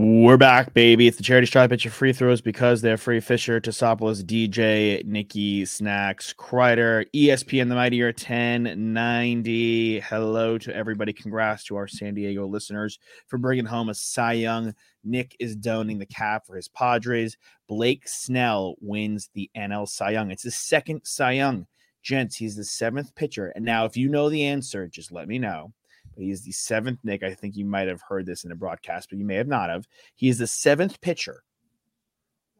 We're back, baby. It's the charity stripe at your free throws because they're free. Fisher, Tosopoulos, DJ, Nikki, Snacks, Kreider, ESPN, the Mightier 1090. Hello to everybody. Congrats to our San Diego listeners for bringing home a Cy Young. Nick is donating the cap for his Padres. Blake Snell wins the NL Cy Young. It's his second Cy Young. Gents, he's the seventh pitcher. And now, if you know the answer, just let me know. He is the seventh Nick. I think you might have heard this in a broadcast, but you may have not have. He is the seventh pitcher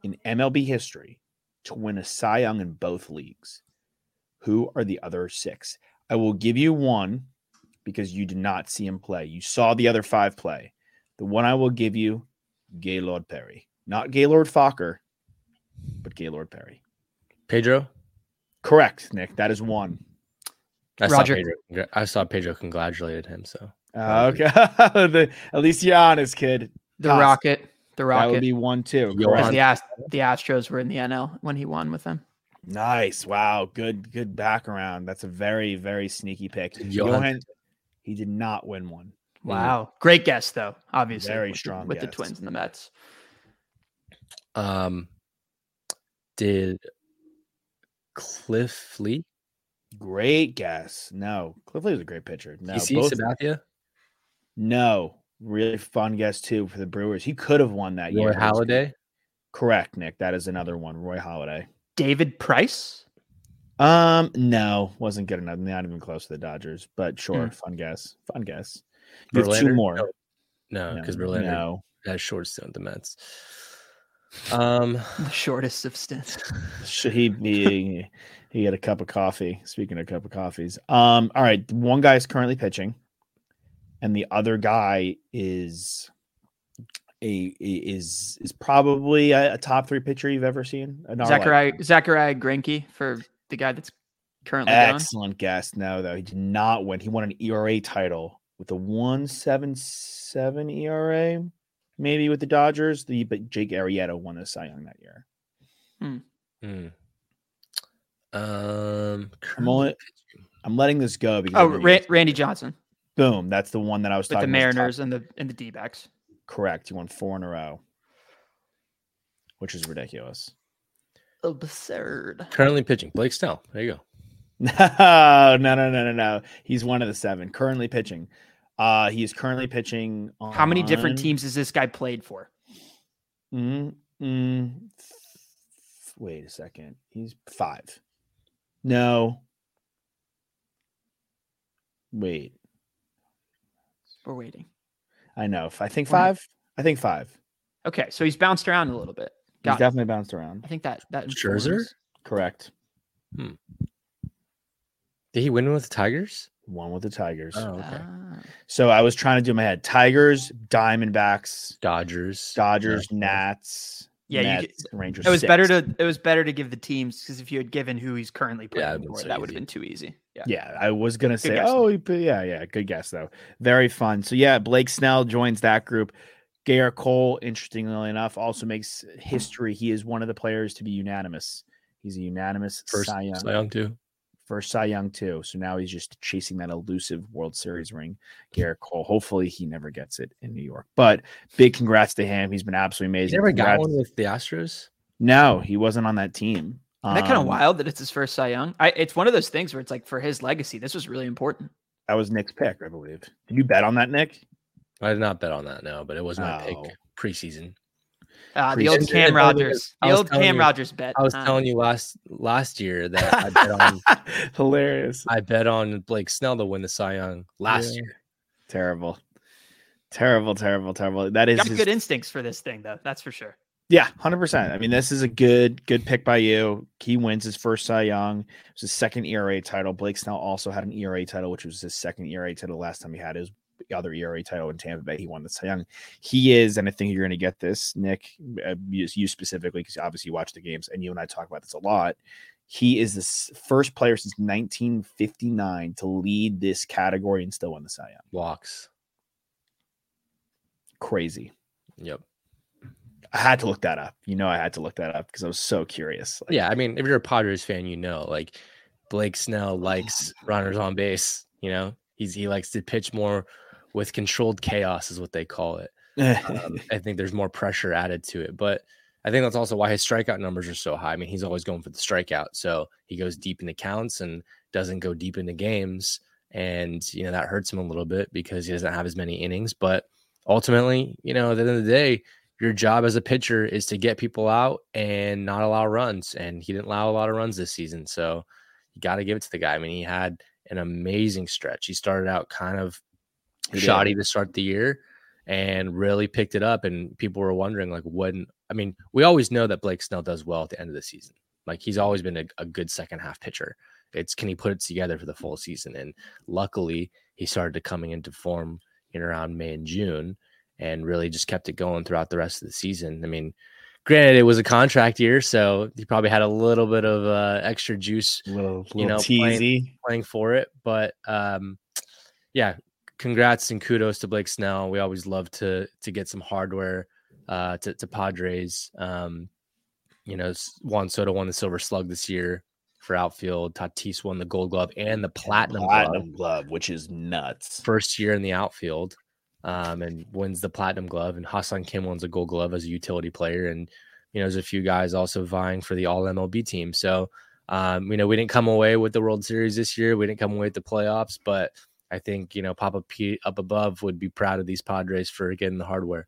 in MLB history to win a Cy Young in both leagues. Who are the other six? I will give you one because you did not see him play. You saw the other five play. The one I will give you, Gaylord Perry. Not Gaylord Focker, but Gaylord Perry. Pedro. Correct, Nick. That is one. I Roger. saw Pedro. I saw Pedro congratulated him. So Uh, okay. The- at least you're honest, kid. The Toss. Rocket. The That Rocket. would be one too. Because the, Ast- the Astros were in the NL when he won with them. Nice. Wow. Good, good background. That's a very, very sneaky pick. Johan- Johan, he did not win one. Wow. Great guess, though, obviously. Very with the- strong With the. Twins and the Mets. um, did Cliff Lee? Great guess. No, Cliff Lee was a great pitcher. No, you see both- Sabathia? no, really fun guess too for the Brewers. He could have won that Roy year. Halladay? Correct, Nick. That is another one. Roy Halladay. David Price. Um, no, wasn't good enough. Not even close to the Dodgers, but sure, Hmm. fun guess. Fun guess. You have two more. No, No, because No, Verlander no. has short stint with the Mets. Um, The shortest of stints. Should he he had a cup of coffee. Speaking of cup of coffees, um, all right. One guy is currently pitching, and the other guy is a is is probably a, a top three pitcher you've ever seen. in our Zachariah, lifetime. Zachariah Greinke for the guy that's currently gone. excellent guess. No, though he did not win. He won an ERA title with a one seven seven ERA, maybe with the Dodgers. The but Jake Arrieta won the Cy Young that year. hmm. um, I'm only, I'm letting this go because Oh, Ra- Randy Johnson boom. That's the one that I was with the talking about. Top- Mariners and the and the D backs. Correct. You won four in a row, which is ridiculous. Absurd. currently pitching. Blake Snell. There you go. No, no, no, no, no, no. He's one of the seven currently pitching. Uh, he is currently pitching. On... How many different teams has this guy played for? Mm, mm, f- wait a second. He's five. No. Wait. We're waiting. I know. I think five. I think five. Okay, so he's bounced around a little bit. He's Got it. definitely bounced around. I think that that Scherzer? informs- Correct. Did he win with the Tigers? One with the Tigers. Oh, okay. Ah. So I was trying to do my head Tigers, Diamondbacks, Dodgers. Dodgers, Nationals. Nats. Yeah, you Mets, Rangers. It was better to it was better to give the teams because if you had given who he's currently playing it'd for, so that would have been too easy. Yeah. Yeah, I was gonna say, guess, oh, he yeah, yeah, good guess though. Very fun. So yeah, Blake Snell joins that group. Gerrit Cole, interestingly enough, also makes history. He is one of the players to be unanimous. He's a unanimous First Cy Young. Cy Young too. First Cy Young too. So now he's just chasing that elusive World Series ring. Gerrit Cole. Hopefully he never gets it in New York. But big congrats to him. He's been absolutely He amazing. never got one with the Astros. No, he wasn't on that team. Isn't that kind of Um, wild that it's his first Cy Young? I, it's one of those things where it's like for his legacy, this was really important. That was Nick's pick, I believe. Did you bet on that, Nick? I did not bet on that, no, but it was my Oh. pick preseason. Uh, the old. Cam And I was- Rogers, the old Cam you- Rogers bet. I was Uh, telling you last last year that I bet on Hilarious. I bet on Blake Snell to win the Cy Young last Yeah. year. Terrible. Terrible, terrible, terrible. That is got his- good instincts for this thing though. That's for sure. yeah, hundred percent. I mean, this is a good, good pick by you. He wins his first Cy Young. It was his second ERA title. Blake Snell also had an ERA title, which was his second ERA title. Last time he had it was other ERA title in Tampa Bay. He won the Cy Young. He is, and I think you're going to get this, Nick, uh, you, you specifically, because obviously you watch the games, and you and I talk about this a lot. He is the first player since 1959 to lead this category and still win the Cy Young. Walks. Crazy. Yep. I had to look that up. You know, I had to look that up because I was so curious. Like, Yeah, I mean, if you're a Padres fan, you know, like Blake Snell likes runners on base. You know, he's he likes to pitch more with controlled chaos, is what they call it. Um, I think there's more pressure added to it, but I think that's also why his strikeout numbers are so high. I mean, he's always going for the strikeout, so he goes deep into counts and doesn't go deep into games, and you know that hurts him a little bit because he doesn't have as many innings. But ultimately, you know, at the end of the day, your job as a pitcher is to get people out and not allow runs. And he didn't allow a lot of runs this season. So you got to give it to the guy. I mean, he had an amazing stretch. He started out kind of He did. shoddy to start the year and really picked it up. And people were wondering, like, when I mean, we always know that Blake Snell does well at the end of the season. Like, he's always been a, a good second half pitcher. It's can he put it together for the full season? And luckily, he started to coming into form in around May and June and really just kept it going throughout the rest of the season. I mean, granted, it was a contract year, so he probably had a little bit of uh, extra juice little, little you know, teasy. playing for it. But um, yeah, congrats and kudos to Blake Snell. We always love to to get some hardware uh, to, to Padres. Um, you know, Juan Soto won the Silver Slug this year for outfield. Tatis won the Gold Glove and the Platinum, Glove platinum glove, which is nuts. first year in the outfield um, and wins the platinum glove. And Ha-Seong Kim wins a gold glove as a utility player. And, you know, there's a few guys also vying for the all MLB team. So, um, you know, we didn't come away with the World Series this year. We didn't come away with the playoffs, but I think, you know, Papa Pete up above would be proud of these Padres for getting the hardware.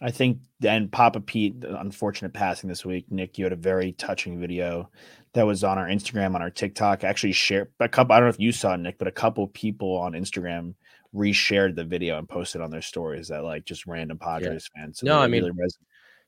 I think, and Papa Pete, the unfortunate passing this week. Nick, you had a very touching video that was on our Instagram, on our TikTok. Actually, share a couple. I don't know if you saw it, Nick, but a couple people on Instagram reshared the video and posted on their stories that like just random Padres fans. So No, I mean, really res-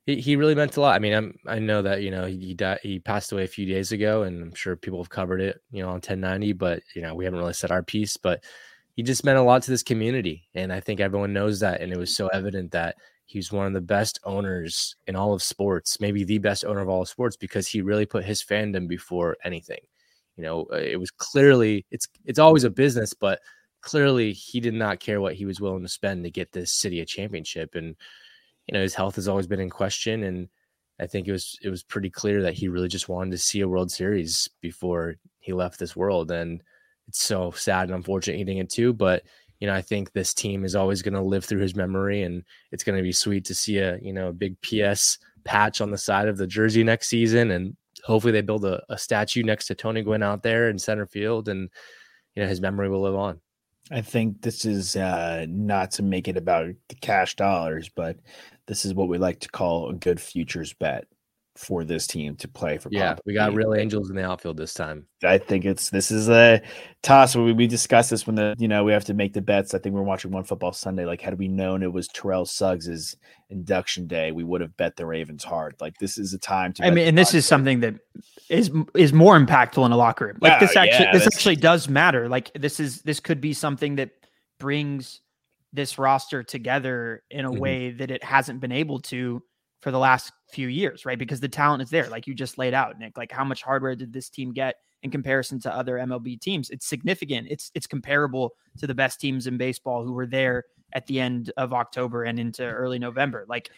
He, he really meant a lot. I mean, I'm I know that you know he he, died, he passed away a few days ago, and I'm sure people have covered it, you know, on 1090. But you know, we haven't really said our piece. But he just meant a lot to this community, and I think everyone knows that. And it was so evident that he's one of the best owners in all of sports, maybe the best owner of all of sports, because he really put his fandom before anything. You know, uh, it was clearly it's it's always a business, but clearly he did not care what he was willing to spend to get this city a championship and you know his health has always been in question and i think it was it was pretty clear that he really just wanted to see a world series before he left this world and it's so sad and unfortunate he didn't get to but you know i think this team is always going to live through his memory and it's going to be sweet to see a you know a big ps patch on the side of the jersey next season and hopefully they build a, a statue next to tony gwynn out there in center field and you know his memory will live on. I think this is uh, not to make it about the cash dollars, but this is what we like to call a good futures bet for this team to play for. yeah Papa we got real angels in the outfield this time I think it's this is a toss. We, we discussed this when the you know we have to make the bets. I think we we're watching one football Sunday. Like, had we known it was Terrell Suggs's induction day, we would have bet the Ravens hard. Like, this is a time to. I mean, and this Padres. is something that is is more impactful in a locker room. Like Wow, this actually yeah, this actually does matter. Like this is this could be something that brings this roster together in a Mm-hmm. Mhm. way that it hasn't been able to for the last few years, right? Because the talent is there, like you just laid out, Nick. Like how much hardware did this team get in comparison to other MLB teams? It's significant. It's it's comparable to the best teams in baseball who were there at the end of October and into early November. Like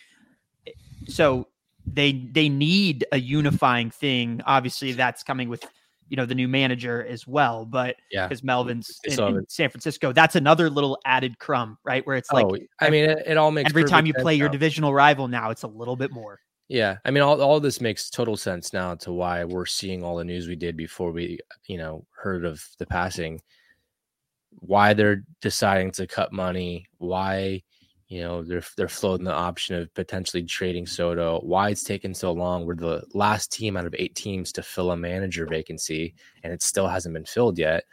eh, so they they need a unifying thing. Obviously, that's coming with you know the new manager as well. But yeah because Melvin's in, in San Francisco, that's another little added crumb, right? Where it's like oh, I mean, it, it all makes every time you play your now. divisional rival now, it's a little bit more. Yeah, I mean, all all this makes total sense now to why we're seeing all the news we did before we, you know, heard of the passing. Why they're deciding to cut money? Why, you know, they're they're floating the option of potentially trading Soto? Why it's taken so long? We're the last team out of eight teams to fill a manager vacancy, and it still hasn't been filled yet.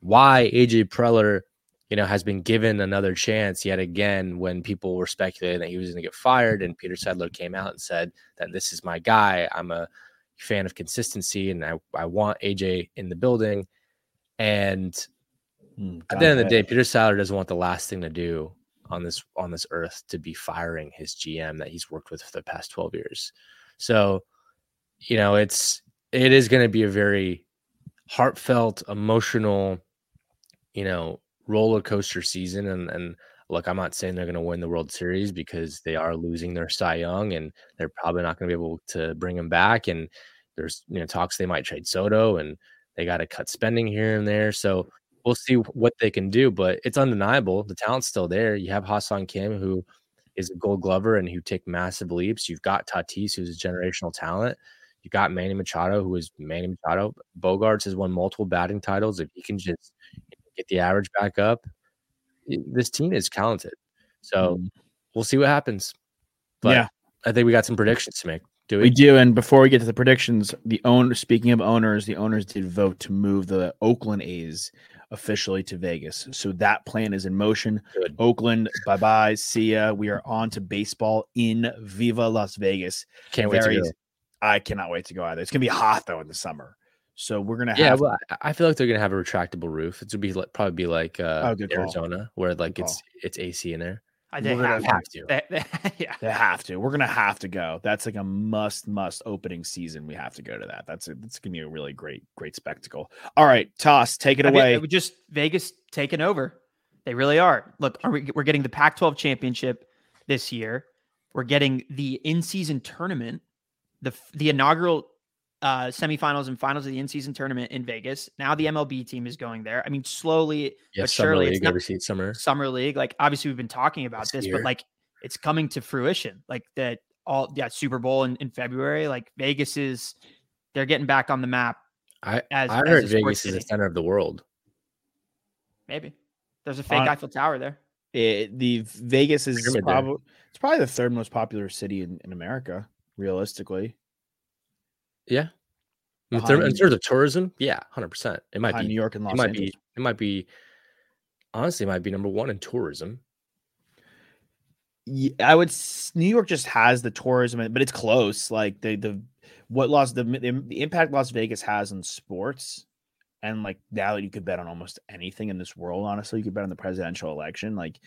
Why AJ Preller, you know, has been given another chance yet again when people were speculating that he was going to get fired, and Peter Seidler came out and said that this is my guy. I'm a fan of consistency, and I I want AJ in the building. And Hmm, at the end of the day, Peter Seidler doesn't want the last thing to do on this on this earth to be firing his GM that he's worked with for the past 12 years. So, you know, it's it is going to be a very heartfelt, emotional, you know, roller coaster season and and look, I'm not saying they're going to win the World Series because they are losing their Cy Young and they're probably not going to be able to bring him back and there's you know talks they might trade Soto and they got to cut spending here and there. So we'll see what they can do, but it's undeniable the talent's still there. You have Ha-Seong Kim, who is a Gold Glover and who take massive leaps. You've got Tatis, who's a generational talent. You got Manny Machado, who is Manny Machado. Bogaerts has won multiple batting titles. If he can just get the average back up, this team is talented. So mm. we'll see what happens. But yeah, I think we got some predictions to make. Do we? we do. And before we get to the predictions, the owner, speaking of owners, the owners did vote to move the Oakland A's officially to Vegas. So that plan is in motion. Good. Oakland, bye bye. See ya. We are on to baseball in Viva Las Vegas. Can't Very, wait to go. I cannot wait to go either. It's gonna be hot though in the summer. So we're gonna have. yeah. Well, I feel like they're gonna have a retractable roof. It's gonna be like, probably be like uh, oh, Arizona, call. where like good it's call. it's AC in there. Uh, I they have, have, to. They, they, yeah, they have to. We're gonna have to go. That's like a must, must opening season. We have to go to that. That's a, that's gonna be a really great, great spectacle. All right, toss, take it I away. Mean, just Vegas taking over. They really are. Look, are we, we're getting the Pac-12 championship this year. We're getting the in-season tournament, the the inaugural uh, semifinals and finals of the in-season tournament in Vegas. Now the MLB team is going there. I mean, slowly yeah, but summer surely, league. Ever seen summer summer league? Like obviously we've been talking about this, this but like it's coming to fruition. Like that all yeah Super Bowl in, in February. Like Vegas is they're getting back on the map. I as, I heard Vegas is the center of the world. Maybe there's a fake uh, Eiffel Tower there. It, the Vegas is probably it's probably the third most popular city in, in America, realistically. Yeah. In, in, terms of tourism, yeah, hundred percent. It might be New York and Los it might Angeles. Be, it might be honestly, it might be number one in tourism. Yeah, I would. New York just has the tourism, but it's close. Like the the what Las the the impact Las Vegas has on sports, and like now that you could bet on almost anything in this world. Honestly, you could bet on the presidential election. Like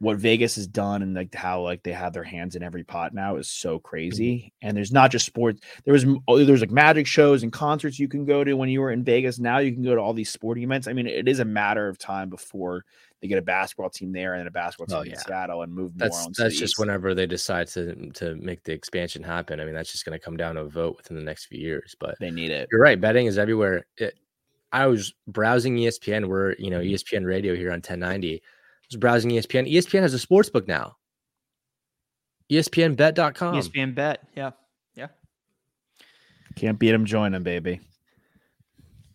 what Vegas has done and like how like they have their hands in every pot now is so mm-hmm. crazy. And there's not just sports. There was oh, there's like magic shows and concerts you can go to when you were in Vegas. Now you can go to all these sporting events. I mean, it is a matter of time before they get a basketball team there and a basketball team oh, yeah. in Seattle and move that's, That's just whenever they decide to to make the expansion happen. I mean, that's just going to come down to a vote within the next few years. But they need it. You're right. Betting is everywhere. It, I was browsing ESPN. We're you know mm-hmm. ESPN Radio here on 1090 was browsing ESPN. ESPN has a sports book now. ESPNBet.com. ESPN Bet. Yeah. Yeah. Can't beat them. Join them, baby.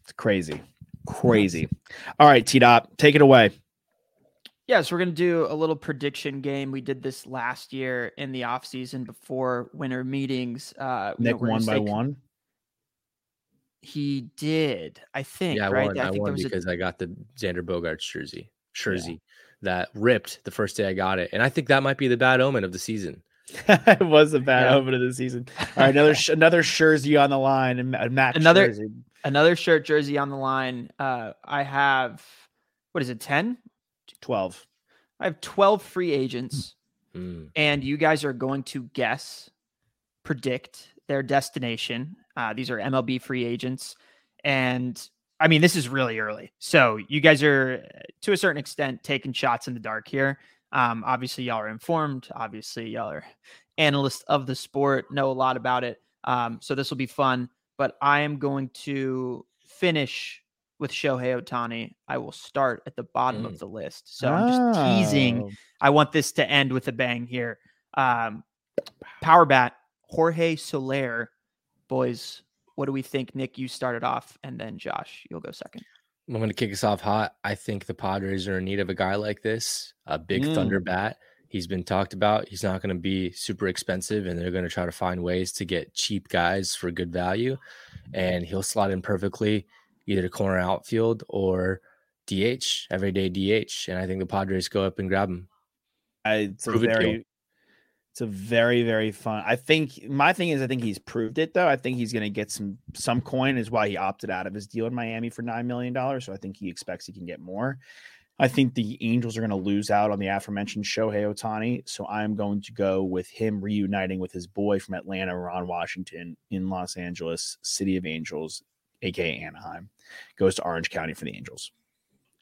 It's crazy. Crazy. All right, T Dot, take it away. Yeah, so we're going to do a little prediction game. We did this last year in the off season before winter meetings. Uh, Nick know, one by one. He did, I think. Yeah, I right? won. I, I won because a... I got the Xander Bogaerts jersey. Jersey. Yeah that ripped the first day I got it, and I think that might be the bad omen of the season. it was a bad yeah. omen of the season. All right, another another jersey on the line and Matt another jersey. another shirt jersey on the line. Uh, I have what is it? 10? 12. I have 12 free agents, mm. and you guys are going to guess, predict their destination. Uh, these are MLB free agents, and I mean, this is really early. So you guys are to a certain extent taking shots in the dark here. Um, obviously, y'all are informed. Obviously, y'all are analysts of the sport, know a lot about it. Um, so this will be fun. But I am going to finish with Shohei Ohtani. I will start at the bottom mm. of the list. So oh. I'm just teasing. Oh. I want this to end with a bang here. Um, power bat, Jorge Soler. Boys, what do we think? Nick, you started off, and then Josh, you'll go second. I'm going to kick us off hot. I think the Padres are in need of a guy like this, a big mm. thunder bat. He's been talked about. He's not going to be super expensive, and they're going to try to find ways to get cheap guys for good value. And he'll slot in perfectly either to corner outfield or DH, everyday DH. And I think the Padres go up and grab him. I, it's a very it's a very very fun. I think my thing is I think he's proved it though. I think he's going to get some some coin is why he opted out of his deal in Miami for 9 million dollars. So I think he expects he can get more. I think the Angels are going to lose out on the aforementioned Shohei Ohtani. So I'm going to go with him reuniting with his boy from Atlanta, Ron Washington, in Los Angeles, City of Angels, aka Anaheim. Goes to Orange County for the Angels.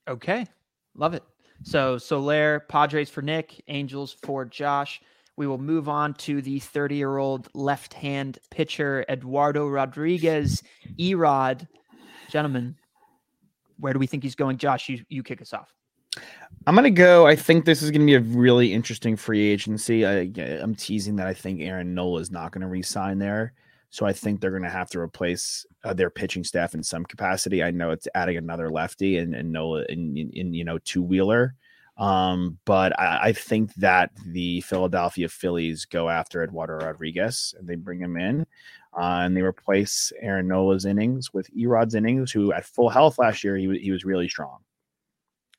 Okay. Love it. So Soler, Padres for Nick, Angels for Josh. We will move on to the 30 year old left hand pitcher, Eduardo Rodriguez, Erod. Gentlemen, where do we think he's going? Josh, you, you kick us off. I'm gonna go. I think this is gonna be a really interesting free agency. I, I'm teasing that I think Aaron Nola is not gonna re-sign there, so I think they're gonna have to replace uh, their pitching staff in some capacity. I know it's adding another lefty and, and Nola in, in, in you know two wheeler, um, but I, I, think that the Philadelphia Phillies go after Eduardo Rodriguez and they bring him in, uh, and they replace Aaron Nola's innings with Erod's innings, who at full health last year he he was really strong.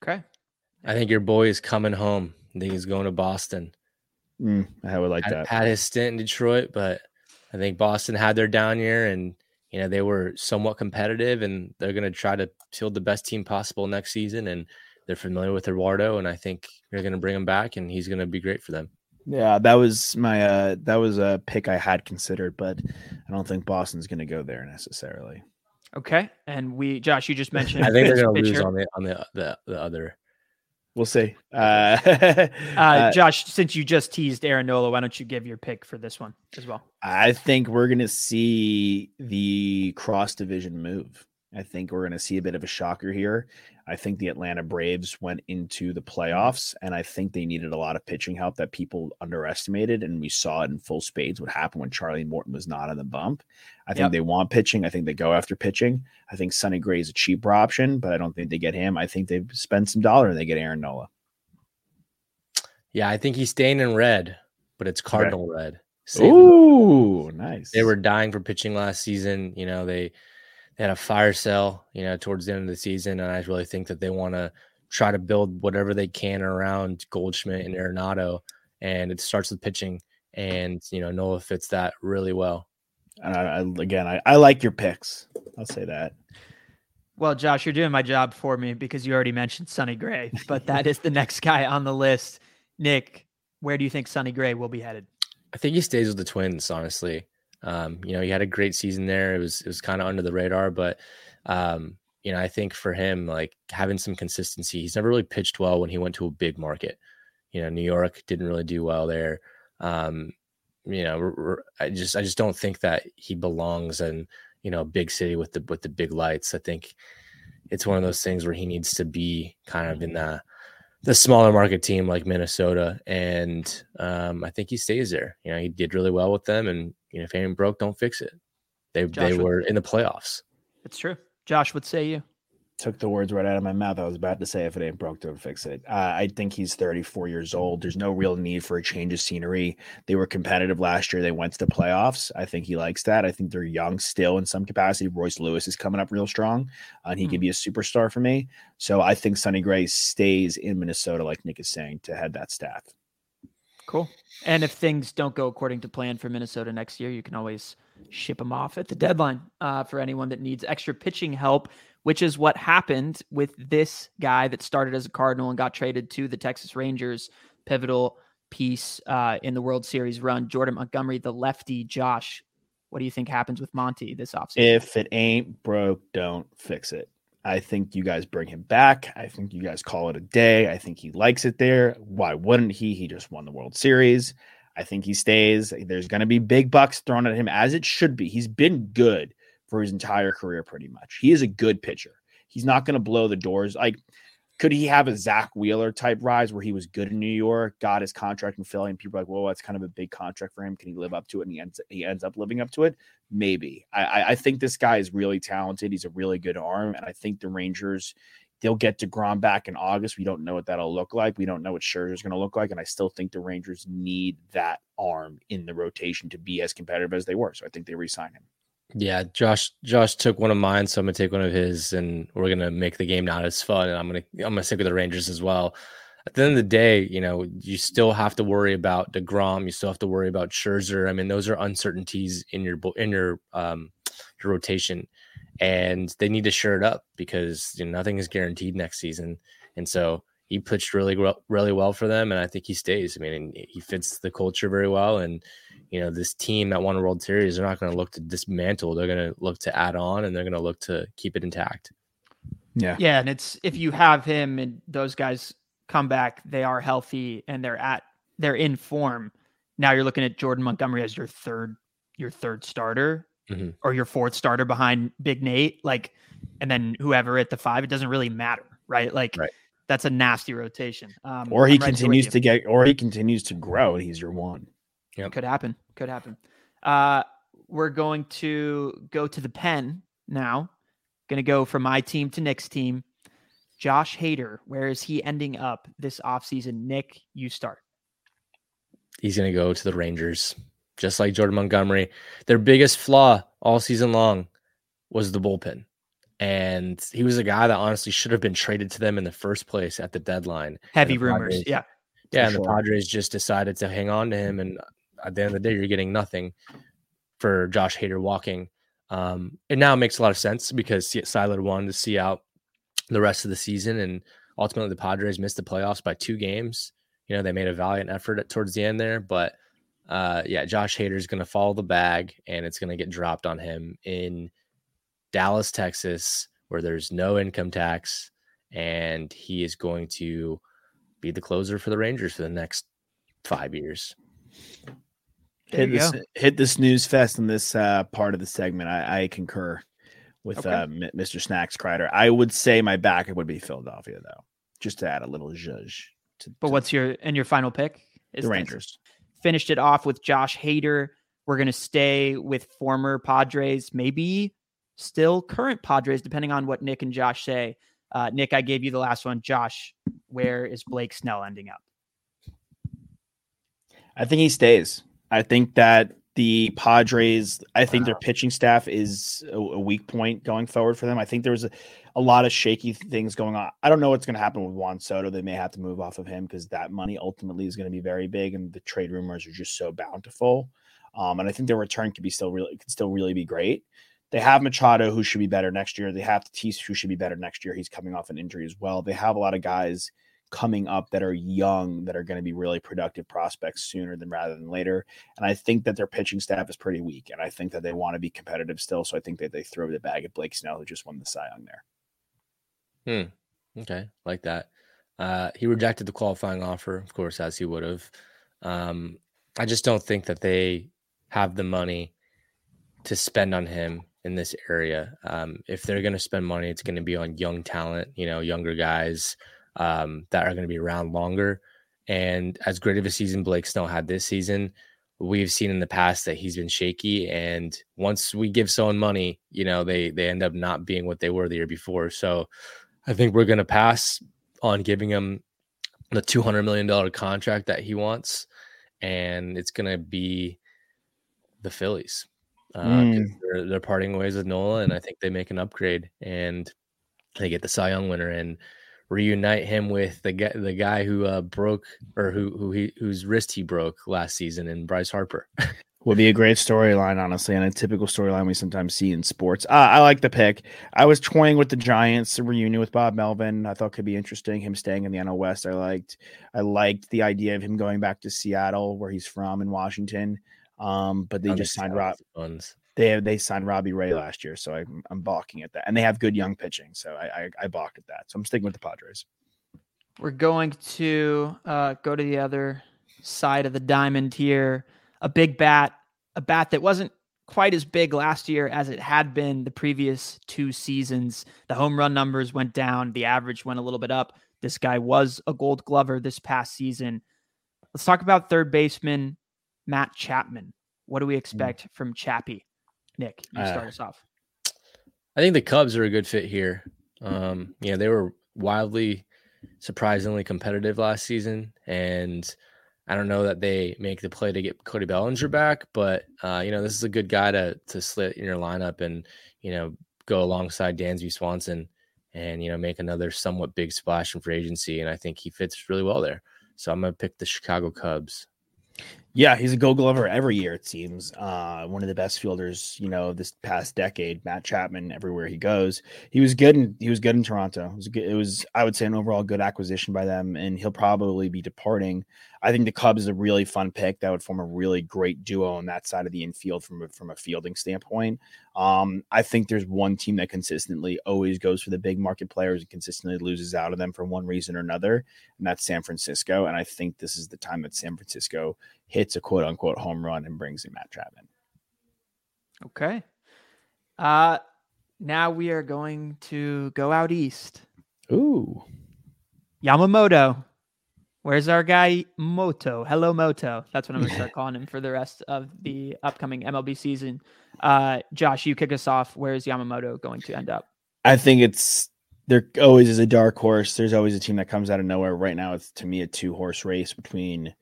Okay. I think your boy is coming home. I think he's going to Boston. Mm, I would like had, that. Had his stint in Detroit, but I think Boston had their down year, and you know they were somewhat competitive, and they're going to try to field the best team possible next season. And they're familiar with Eduardo, and I think they're going to bring him back, and he's going to be great for them. Yeah, that was my uh that was a pick I had considered, but I don't think Boston's going to go there necessarily. Okay, and we, Josh, you just mentioned. I think they're going to lose on the on the, the the other We'll see. Uh, uh, uh, Josh, since you just teased Aaron Nola, why don't you give your pick for this one as well? I think we're going to see the cross division move. I think we're going to see a bit of a shocker here. I think the Atlanta Braves went into the mm-hmm. playoffs, and I think they needed a lot of pitching help that people underestimated. And we saw it in full spades what happened when Charlie Morton was not on the bump. I think yep. they want pitching. I think they go after pitching. I think Sonny Gray is a cheaper option, but I don't think they get him. I think they spend some dollar and they get Aaron Nola. Yeah, I think he's staying in red, but it's Cardinal okay. red. Same Ooh, nice. They were dying for pitching last season. You know, they they had a fire sale, you know, towards the end of the season, and I really think that they want to try to build whatever they can around Goldschmidt and Arenado, and it starts with pitching, and you know Nola fits that really well. Uh, again, I, I like your picks. I'll say that. Well, Josh, you're doing my job for me because you already mentioned Sonny Gray, but that is the next guy on the list. Nick, where do you think Sonny Gray will be headed? I think he stays with the Twins, honestly. Um, you know, he had a great season there. It was it was kind of under the radar, but um, you know, I think for him, like having some consistency, he's never really pitched well when he went to a big market. You know, New York didn't really do well there. Um, you know, I just I just don't think that he belongs in you know a big city with the with the big lights. I think it's one of those things where he needs to be kind of in the the smaller market team like Minnesota, and um, I think he stays there. You know, he did really well with them, and you know, if anything broke, don't fix it. They Josh they were in the playoffs. It's true. Josh, what say you? Took the words right out of my mouth. I was about to say, if it ain't broke, don't fix it. Uh, I think he's 34 years old. There's no real need for a change of scenery. They were competitive last year. They went to the playoffs. I think he likes that. I think they're young still in some capacity. Royce Lewis is coming up real strong, uh, and he mm. could be a superstar for me. So I think Sonny Gray stays in Minnesota, like Nick is saying, to head that staff. Cool. And if things don't go according to plan for Minnesota next year, you can always ship them off at the deadline uh, for anyone that needs extra pitching help, which is what happened with this guy that started as a Cardinal and got traded to the Texas Rangers. Pivotal piece uh, in the World Series run. Jordan Montgomery, the lefty. Josh, what do you think happens with Monty this offseason? If it ain't broke, don't fix it. I think you guys bring him back. I think you guys call it a day. I think he likes it there. Why wouldn't he? He just won the World Series. I think he stays. There's going to be big bucks thrown at him as it should be. He's been good for his entire career, pretty much. He is a good pitcher. He's not going to blow the doors. Like could he have a Zack Wheeler type rise where he was good in New York, got his contract in Philly, and people are like, "Well, that's kind of a big contract for him. Can he live up to it?" And he ends he ends up living up to it. Maybe. I I think this guy is really talented. He's a really good arm, and I think the Rangers they'll get deGrom back in August. We don't know what that'll look like. We don't know what Scherzer's going to look like, and I still think the Rangers need that arm in the rotation to be as competitive as they were. So I think they re-sign him. Yeah, Josh. Josh took one of mine, so I'm gonna take one of his, and we're gonna make the game not as fun. And I'm gonna I'm gonna stick with the Rangers as well. At the end of the day, you know, you still have to worry about Degrom. You still have to worry about Scherzer. I mean, those are uncertainties in your in your um your rotation, and they need to shore it up because you know, nothing is guaranteed next season. and so he pitched really well, really well for them, and I think he stays. I mean, he fits the culture very well, and you know this team that won a World Series, they're not going to look to dismantle. They're going to look to add on, and they're going to look to keep it intact. Yeah, yeah, and it's if you have him and those guys come back, they are healthy and they're at they're in form. Now you're looking at Jordan Montgomery as your third your third starter mm-hmm. or your fourth starter behind Big Nate, like, and then whoever at the five. It doesn't really matter, right? Like. Right that's a nasty rotation. Um, or he continues to get, or he continues to grow, and he's your one. Yeah, could happen. Could happen. Uh, we're going to go to the pen now. Going to go from my team to Nick's team. Josh Hader, where is he ending up this offseason? Nick, you start. He's going to go to the Rangers, just like Jordan Montgomery. Their biggest flaw all season long was the bullpen. And he was a guy that honestly should have been traded to them in the first place at the deadline. Heavy the rumors. Padres, yeah. Yeah. And sure. the Padres just decided to hang on to him. And at the end of the day, you're getting nothing for Josh Hader walking. Um, it now makes a lot of sense because Seidler wanted to see out the rest of the season, and ultimately the Padres missed the playoffs by two games. You know, they made a valiant effort at, towards the end there, but uh, yeah, Josh Hader is going to follow the bag, and it's going to get dropped on him in Dallas, Texas, where there's no income tax, and he is going to be the closer for the Rangers for the next five years hit this hit the snooze fest in this uh, part of the segment. I, I concur with okay. uh, Mr. Snacks Kreider. I would say my backup would be Philadelphia though, just to add a little zhuzh. To, but to what's your and your final pick? Is the Rangers. Finished it off with Josh Hader. We're gonna stay with former Padres, maybe still current Padres, depending on what Nick and Josh say. Uh, Nick, I gave you the last one. Josh, where is Blake Snell ending up? I think he stays. I think that the Padres, I think their pitching staff is a, a, weak point going forward for them. I think there's a, a lot of shaky things going on. I don't know what's going to happen with Juan Soto. They may have to move off of him because that money ultimately is going to be very big, and the trade rumors are just so bountiful. Um, and I think their return could be still really could still really be great. They have Machado, who should be better next year. They have Tatis, who should be better next year. He's coming off an injury as well. They have a lot of guys coming up that are young that are going to be really productive prospects sooner than rather than later. And I think that their pitching staff is pretty weak, and I think that they want to be competitive still. So I think that they throw the bag at Blake Snell, who just won the Cy Young there. Hmm. Okay, like that. Uh, he rejected the qualifying offer, of course, as he would have. Um, I just don't think that they have the money to spend on him in this area. Um, if they're going to spend money, it's going to be on young talent, you know, younger guys um, that are going to be around longer. And as great of a season Blake Snell had this season, we've seen in the past that he's been shaky. And once we give someone money, you know, they they end up not being what they were the year before. So I think we're going to pass on giving him the two hundred million dollar contract that he wants, and it's going to be the Phillies. Uh, mm. they're, they're parting ways with Nola, and I think they make an upgrade and they get the Cy Young winner. And reunite him with the guy the guy who uh, broke or who who he whose wrist he broke last season in Bryce Harper. Would be a great storyline, honestly, and a typical storyline we sometimes see in sports. Uh, I like the pick. I was toying with the Giants reunion with Bob Melvin. I thought could be interesting. Him staying in the NL West, I liked. I liked the idea of him going back to Seattle, where he's from in Washington. Um, but they just signed Rob. They have, they signed Robbie Ray last year, so I, I'm balking at that, and they have good young pitching, so I, I I balked at that. So I'm sticking with the Padres. We're going to uh, go to the other side of the diamond here. A big bat, a bat that wasn't quite as big last year as it had been the previous two seasons. The home run numbers went down, the average went a little bit up. This guy was a gold glover this past season. Let's talk about third baseman Matt Chapman. What do we mm. expect mm. from Chappie? Nick, you start uh, us off. I think the Cubs are a good fit here. Um, you know, they were wildly, surprisingly competitive last season, and I don't know that they make the play to get Cody Bellinger back, but uh, you know, this is a good guy to to slit in your lineup and you know go alongside Dansby Swanson and you know make another somewhat big splash in free agency, and I think he fits really well there. So I'm gonna pick the Chicago Cubs. Yeah, he's a Gold Glover every year. It seems uh, one of the best fielders, you know, this past decade. Matt Chapman, everywhere he goes, he was good. In, he was good in Toronto. It was, good, it was, I would say, an overall good acquisition by them, and he'll probably be departing. I think the Cubs is a really fun pick. That would form a really great duo on that side of the infield from a, from a fielding standpoint. Um, I think there's one team that consistently always goes for the big market players and consistently loses out of them for one reason or another, and that's San Francisco. And I think this is the time that San Francisco hits a quote unquote home run and brings in Matt Chapman. Okay. Uh now we are going to go out east. Ooh. Yamamoto. Where's our guy Moto? Hello Moto. That's what I'm gonna start calling him for the rest of the upcoming MLB season. Uh Josh, you kick us off. Where's Yamamoto going to end up? I think it's there always is a dark horse. There's always a team that comes out of nowhere. Right now, it's to me a two horse race between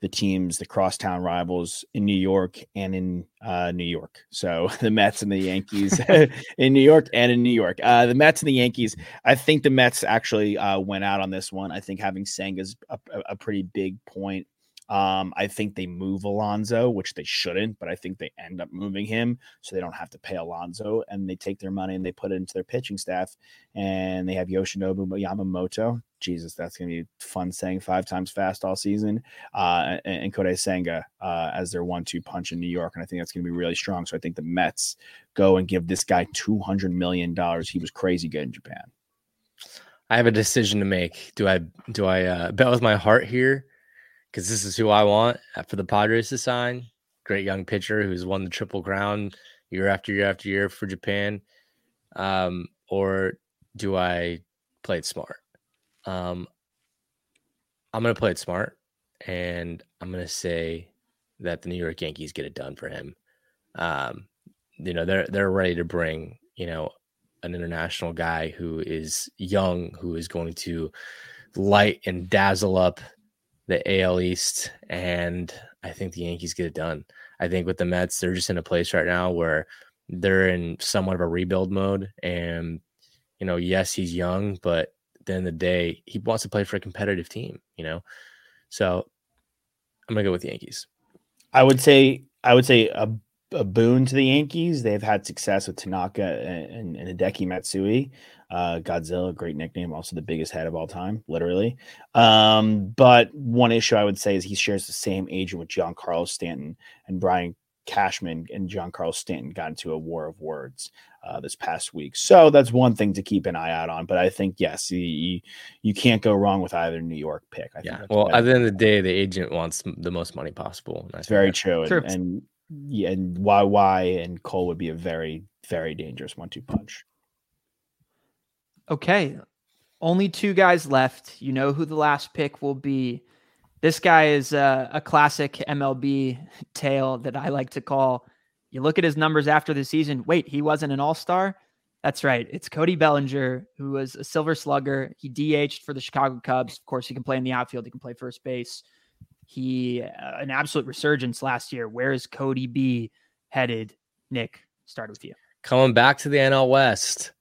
the teams, the crosstown rivals in New York and in uh, New York. So the Mets and the Yankees in New York and in New York. Uh, the Mets and the Yankees. I think the Mets actually uh, went out on this one. I think having Senga's a, a pretty big point um, I think they move Alonso, which they shouldn't, but I think they end up moving him so they don't have to pay Alonso and they take their money and they put it into their pitching staff and they have Yoshinobu Yamamoto. Jesus, that's going to be fun saying five times fast all season. Uh, and, and Kodai Senga uh, as their one two punch in New York. And I think that's going to be really strong. So I think the Mets go and give this guy $200 million. He was crazy good in Japan. I have a decision to make. Do I do I uh, bet with my heart here because this is who I want uh, for the Padres to sign. Great young pitcher who's won the Triple Crown year after year after year for Japan. Um, or do I play it smart? Um, I'm going to play it smart, and I'm going to say that the New York Yankees get it done for him. Um, you know, they're they're ready to bring you know an international guy who is young, who is going to light and dazzle up the AL East, and I think the Yankees get it done. I think with the Mets, they're just in a place right now where they're in somewhat of a rebuild mode. And, you know, yes, he's young, but at the end of the day, he wants to play for a competitive team, you know? So I'm going to go with the Yankees. I would say, I would say a, a boon to the Yankees. They've had success with Tanaka and, and Hideki Matsui. Uh, Godzilla, great nickname, also the biggest head of all time, literally. Um, but one issue I would say is he shares the same agent with Giancarlo Stanton and Brian Cashman and Giancarlo Stanton got into a war of words uh, this past week. So that's one thing to keep an eye out on. But I think yes, you you can't go wrong with either New York pick. I yeah. Well, at the end of the day, the agent wants the most money possible. It's very true. And, and, yeah, and YY and Cole would be a very very dangerous one-two punch. Okay. Only two guys left. You know who the last pick will be. This guy is a, a classic MLB tale that I like to call. You look at his numbers after the season. Wait, he wasn't an all star? That's right. It's Cody Bellinger, who was a silver slugger. He DH'd for the Chicago Cubs. Of course, he can play in the outfield, he can play first base. He, uh, an absolute resurgence last year. Where is Cody B headed? Nick, start with you. Coming back to the NL West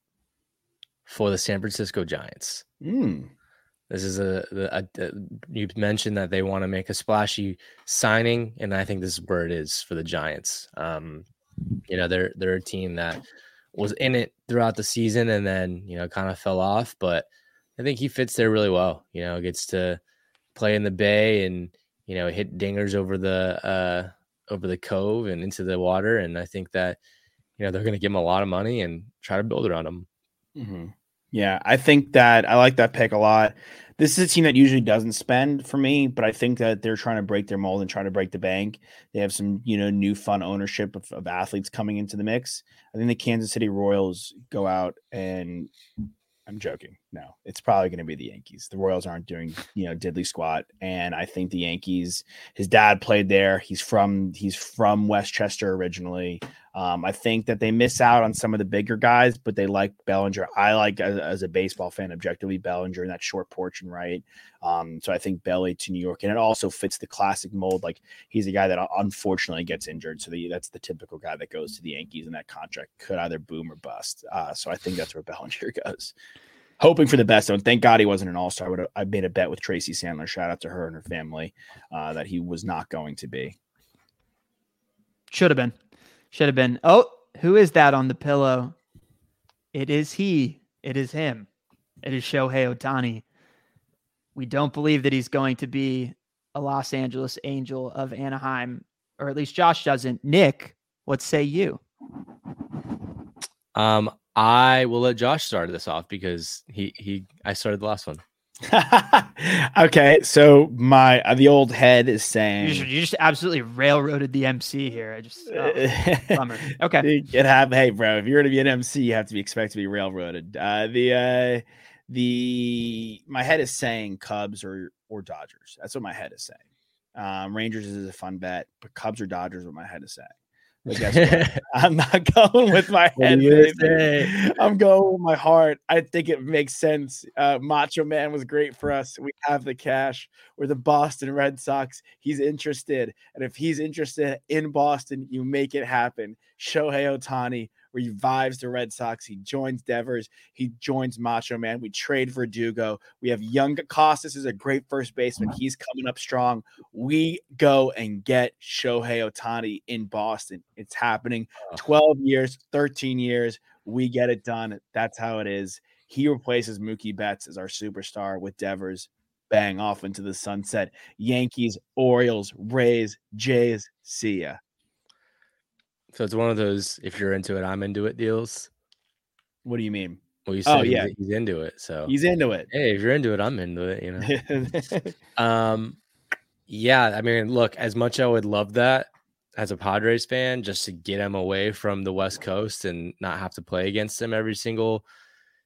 for the San Francisco Giants. Mm. This is a, a, a, you mentioned that they want to make a splashy signing, and I think this is where it is for the Giants. Um, you know, they're they're a team that was in it throughout the season and then you know kind of fell off, but I think he fits there really well. You know, gets to play in the Bay and you know hit dingers over the uh, over the cove and into the water, and I think that you know they're going to give him a lot of money and try to build around him. Mm-hmm. Yeah, I think that I like that pick a lot. This is a team that usually doesn't spend for me, but I think that they're trying to break their mold and try to break the bank. They have some, you know, new fun ownership of, of athletes coming into the mix. I think the Kansas City Royals go out and I'm joking. No, it's probably going to be the Yankees. The Royals aren't doing, you know, diddly squat, and I think the Yankees. His dad played there. He's from he's from Westchester originally. Um, I think that they miss out on some of the bigger guys, but they like Bellinger. I like as, as a baseball fan, objectively Bellinger in that short porch and right. Um, so I think Belly to New York, and it also fits the classic mold. Like he's a guy that unfortunately gets injured, so the, that's the typical guy that goes to the Yankees, and that contract could either boom or bust. Uh, so I think that's where Bellinger goes. Hoping for the best. And thank God he wasn't an all star. But I made a bet with Tracy Sandler. Shout out to her and her family uh, that he was not going to be. Should have been. Should have been. Oh, who is that on the pillow? It is he. It is him. It is Shohei Ohtani. We don't believe that he's going to be a Los Angeles Angel of Anaheim, or at least Josh doesn't. Nick, what say you? Um, I will let Josh start this off because he he I started the last one. okay, so my uh, the old head is saying You just, you just absolutely railroaded the MC here. I just oh, bummer. Okay, it have hey bro, if you're gonna be an MC, you have to be expected to be railroaded. Uh, the uh, the my head is saying Cubs or or Dodgers. That's what my head is saying. Um, Rangers is a fun bet, but Cubs or Dodgers, what my head is saying. But guess what? I'm not going with my head. I'm going with my heart. I think it makes sense. Uh, Macho Man was great for us. We have the cash. We're the Boston Red Sox. He's interested. And if he's interested in Boston, you make it happen. Shohei Revives the Red Sox. He joins Devers. He joins Macho Man. We trade Verdugo. We have young Casas is a great first baseman. Mm-hmm. He's coming up strong. We go and get Shohei Ohtani in Boston. It's happening. 12 years, 13 years. We get it done. That's how it is. He replaces Mookie Betts as our superstar with Devers. Bang off into the sunset. Yankees, Orioles, Rays, Jays. See ya. So it's one of those if you're into it, I'm into it deals. What do you mean? Well, you oh, said oh, yeah. he's, he's into it. So he's into it. Hey, if you're into it, I'm into it, you know. um yeah, I mean, look, as much I would love that as a Padres fan, just to get him away from the West Coast and not have to play against him every single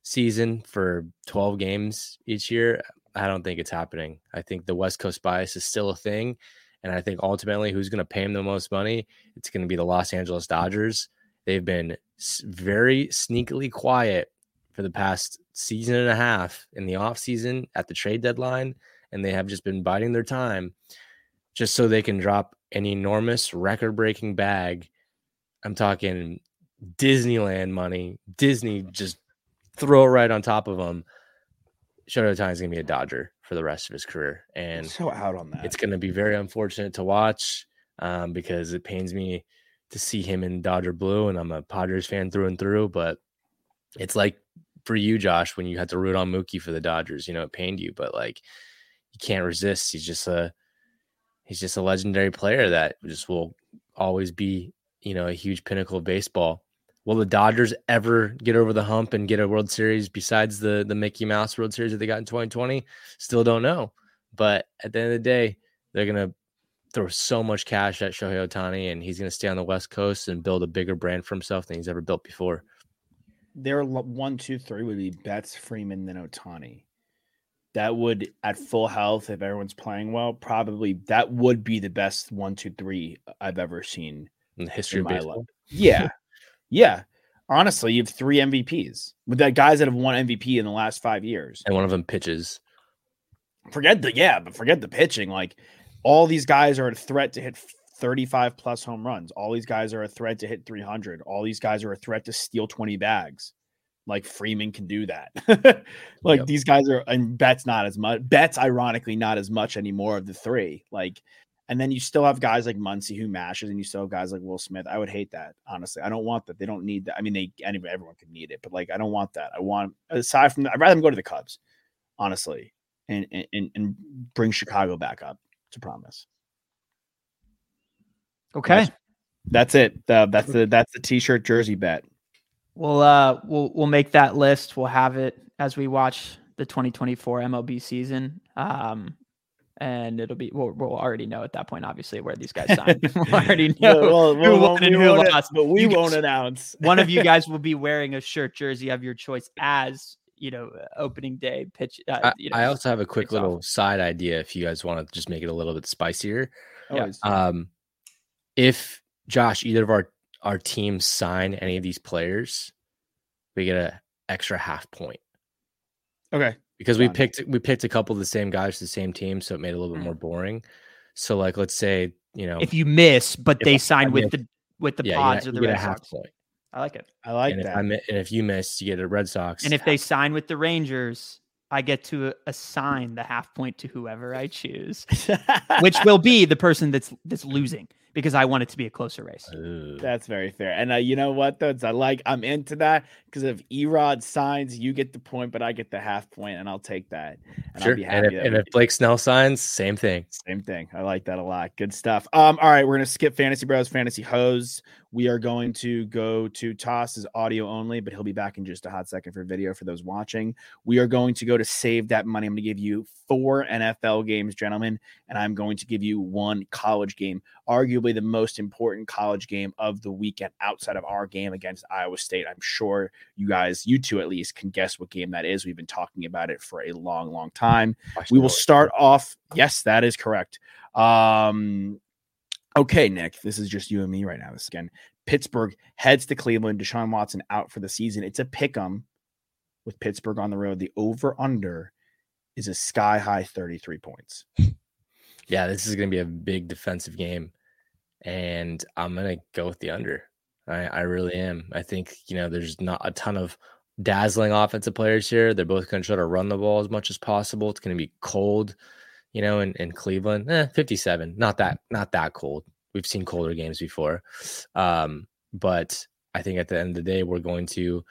season for 12 games each year, I don't think it's happening. I think the West Coast bias is still a thing. And I think ultimately, who's going to pay him the most money? It's going to be the Los Angeles Dodgers. They've been very sneakily quiet for the past season and a half in the offseason at the trade deadline. And they have just been biding their time just so they can drop an enormous record breaking bag. I'm talking Disneyland money. Disney just throw it right on top of them. Shohei Ohtani is going to be a Dodger for the rest of his career. And so out on that. It's going to be very unfortunate to watch um, because it pains me to see him in Dodger blue, and I'm a Padres fan through and through. But it's like for you, Josh, when you had to root on Mookie for the Dodgers, you know, it pained you, but like you can't resist. He's just a he's just a legendary player that just will always be, you know, a huge pinnacle of baseball. Will the Dodgers ever get over the hump and get a World Series besides the the Mickey Mouse World Series that they got in 2020? Still don't know. But at the end of the day, they're gonna throw so much cash at Shohei Ohtani, and he's gonna stay on the West Coast and build a bigger brand for himself than he's ever built before. Their one, two, three would be Betts, Freeman, then Ohtani. That would, at full health, if everyone's playing well, probably that would be the best one, two, three I've ever seen in the history in of baseball. Life. Yeah, Yeah. Honestly, you have three MVPs with that guys that have won MVP in the last five years. And one of them pitches. Forget the yeah, but forget the pitching. Like all these guys are a threat to hit 35 plus home runs. All these guys are a threat to hit 300. All these guys are a threat to steal 20 bags. Like Freeman can do that. like yep. these guys are, and Betts not as much. Betts, ironically, not as much anymore of the three. Like and then you still have guys like Muncy who mashes, and you still have guys like Will Smith. I would hate that, honestly. I don't want that. They don't need that. I mean, they anyway, everyone could need it, but like I don't want that. I want aside from that, I'd rather them go to the Cubs, honestly, and and and bring Chicago back up. To promise. Okay, that's, that's it. Uh, that's the that's the t-shirt jersey bet. We'll uh we'll we'll make that list. We'll have it as we watch the 2024 MLB season. Um, and it'll be we'll, we'll already know at that point obviously where these guys signed. We'll already know well, well, who won and who lost. but we you won't guys, announce. one of you guys will be wearing a shirt jersey of your choice as you know opening day pitch uh, I, you know, I, also have a quick little off. side idea if you guys want to just make it a little bit spicier. Yeah. um if josh either of our our teams sign any of these players we get an extra half point. Okay because we picked we picked a couple of the same guys to the same team, so it made it a little bit more mm. boring. So like let's say, you know, if you miss, but they sign with the with the yeah, pods or the Red Sox. Point. I like it. I like and if that. I mi- and if you miss, you get a Red Sox. And if they sign with the Rangers, I get to assign the half point to whoever I choose, which will be the person that's that's losing because I want it to be a closer race. Ooh. That's very fair. And uh, you know what? Though It's- I like. I'm into that because if Erod signs, you get the point, but I get the half point, and I'll take that. And sure. I'll be And if, that and if Blake Snell signs, same thing. Same thing. I like that a lot. Good stuff. Um, all right, we're gonna skip Fantasy Bros, Fantasy Hose. We are going to go to Toss's audio only, but he'll be back in just a hot second for video for those watching. We are going to go to save that money. I'm gonna give you four NFL games, gentlemen, and I'm going to give you one college game, arguably the most important college game of the weekend outside of our game against Iowa State. I'm sure you guys, you two at least, can guess what game that is. We've been talking about it for a long, long time. We will start off. Yes, that is correct. Um, okay, Nick, this is just you and me right now. This again, Pittsburgh heads to Cleveland. Deshaun Watson out for the season. It's a pick 'em with Pittsburgh on the road. The over under is a sky high 33 points. Yeah, this is going to be a big defensive game, and I'm going to go with the under. I, I really am. I think you know there's not a ton of dazzling offensive players here. They're both going to try to run the ball as much as possible. It's going to be cold, you know, in, in Cleveland. Eh, 57, not that not that cold. We've seen colder games before, um, but I think at the end of the day, we're going to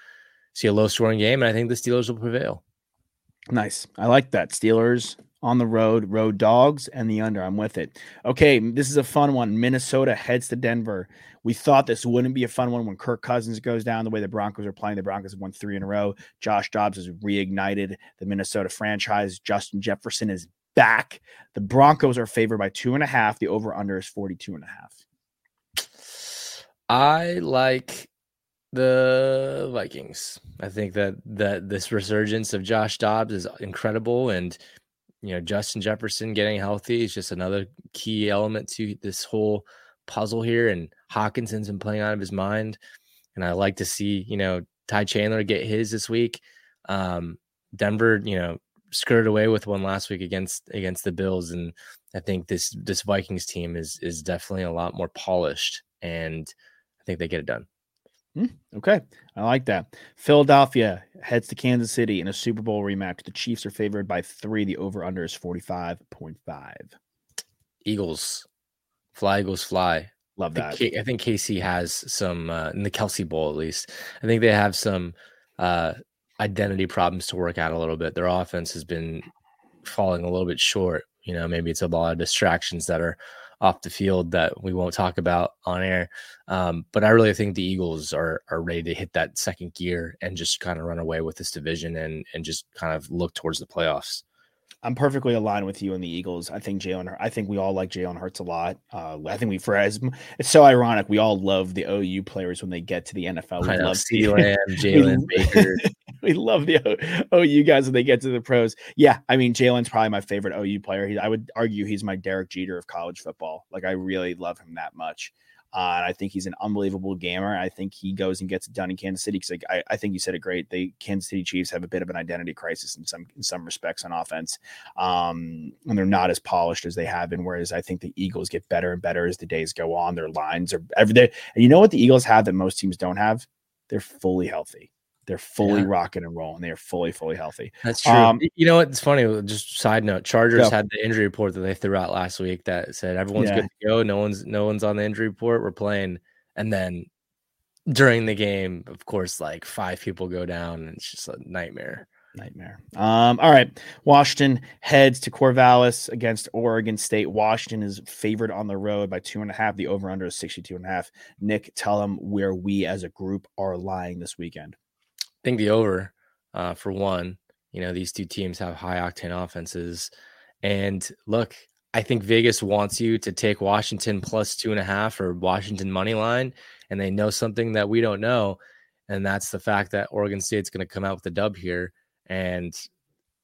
see a low scoring game, and I think the Steelers will prevail. Nice. I like that. Steelers on the road, road dogs, and the under. I'm with it. Okay, this is a fun one. Minnesota heads to Denver. We thought this wouldn't be a fun one when Kirk Cousins goes down the way the Broncos are playing. The Broncos have won three in a row. Josh Dobbs has reignited the Minnesota franchise. Justin Jefferson is back. The Broncos are favored by two and a half. The over under is 42 and a half. I like the Vikings. I think that that this resurgence of Josh Dobbs is incredible, and you know Justin Jefferson getting healthy is just another key element to this whole puzzle here. And Hockenson's been playing out of his mind, and I like to see you know Ty Chandler get his this week. Um, Denver, you know, skirted away with one last week against against the Bills, and I think this this Vikings team is is definitely a lot more polished, and I think they get it done. Okay, I like that. Philadelphia heads to Kansas City in a Super Bowl rematch. The Chiefs are favored by three. The over under is 45.5. Eagles, fly Eagles fly. Love I that. think, K- I think KC has some uh, in the Kelce Bowl at least. I think they have some uh, identity problems to work out a little bit. Their offense has been falling a little bit short. You know, maybe it's a lot of distractions that are off the field that we won't talk about on air. Um, but I really think the Eagles are are ready to hit that second gear and just kind of run away with this division and and just kind of look towards the playoffs. I'm perfectly aligned with you and the Eagles. I think Jalen. I think we all like Jalen Hurts a lot. Uh, I think we for as it's so ironic. We all love the OU players when they get to the NFL. We I know, love Jalen Baker. we love the O- OU guys when they get to the pros. Yeah, I mean Jalen's probably my favorite OU player. He, I would argue he's my Derek Jeter of college football. Like I really love him that much. Uh, and I think he's an unbelievable gamer. I think he goes and gets it done in Kansas City because like, I, I think you said it great. The Kansas City Chiefs have a bit of an identity crisis in some in some respects on offense, um, and they're not as polished as they have been. Whereas I think the Eagles get better and better as the days go on. Their lines are every day. And you know what the Eagles have that most teams don't have? They're fully healthy. They're fully Yeah. rocking and rolling. They are fully fully healthy. That's true. Um, you know what? It's funny. Just side note: Chargers Go. had the injury report that they threw out last week that said everyone's Yeah. good to go. No one's no one's on the injury report. We're playing, and then during the game, of course, like five people go down, and it's just a nightmare. Nightmare. Um, all right. Washington heads to Corvallis against Oregon State. Washington is favored on the road by two and a half. The over under is 62 and a half. Nick, tell them where we as a group are lying this weekend. Think the over, uh, for one, you know, these two teams have high octane offenses. And look, I think Vegas wants you to take Washington plus two and a half or Washington money line, and they know something that we don't know. And that's the fact that Oregon State's going to come out with a dub here. And,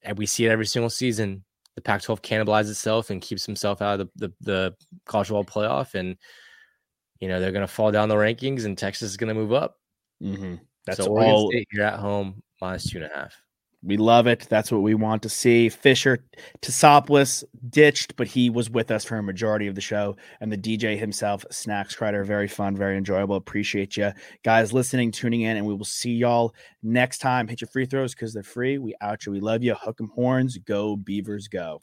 and we see it every single season. The Pac 12 cannibalizes itself and keeps himself out of the, the, the college football playoff. And, you know, they're going to fall down the rankings, and Texas is going to move up. Mm-hmm. That's so Oregon all. State, you're at home minus two and a half. We love it. That's what we want to see. Fisher Tosopoulos ditched, but he was with us for a majority of the show. And the DJ himself, Snacks Crider, very fun, very enjoyable. Appreciate you guys listening, tuning in, and we will see y'all next time. Hit your free throws because they're free. We out you. We love you. Hook 'em horns. Go Beavers. Go.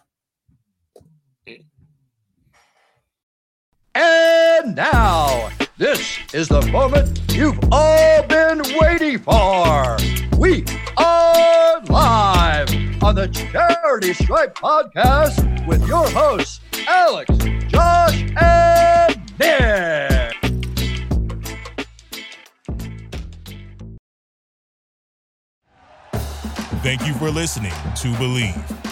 And now, this is the moment you've all been waiting for. We are live on the Charity Stripe podcast with your hosts, Alex, Josh, and Nick. Thank you for listening to Bleav.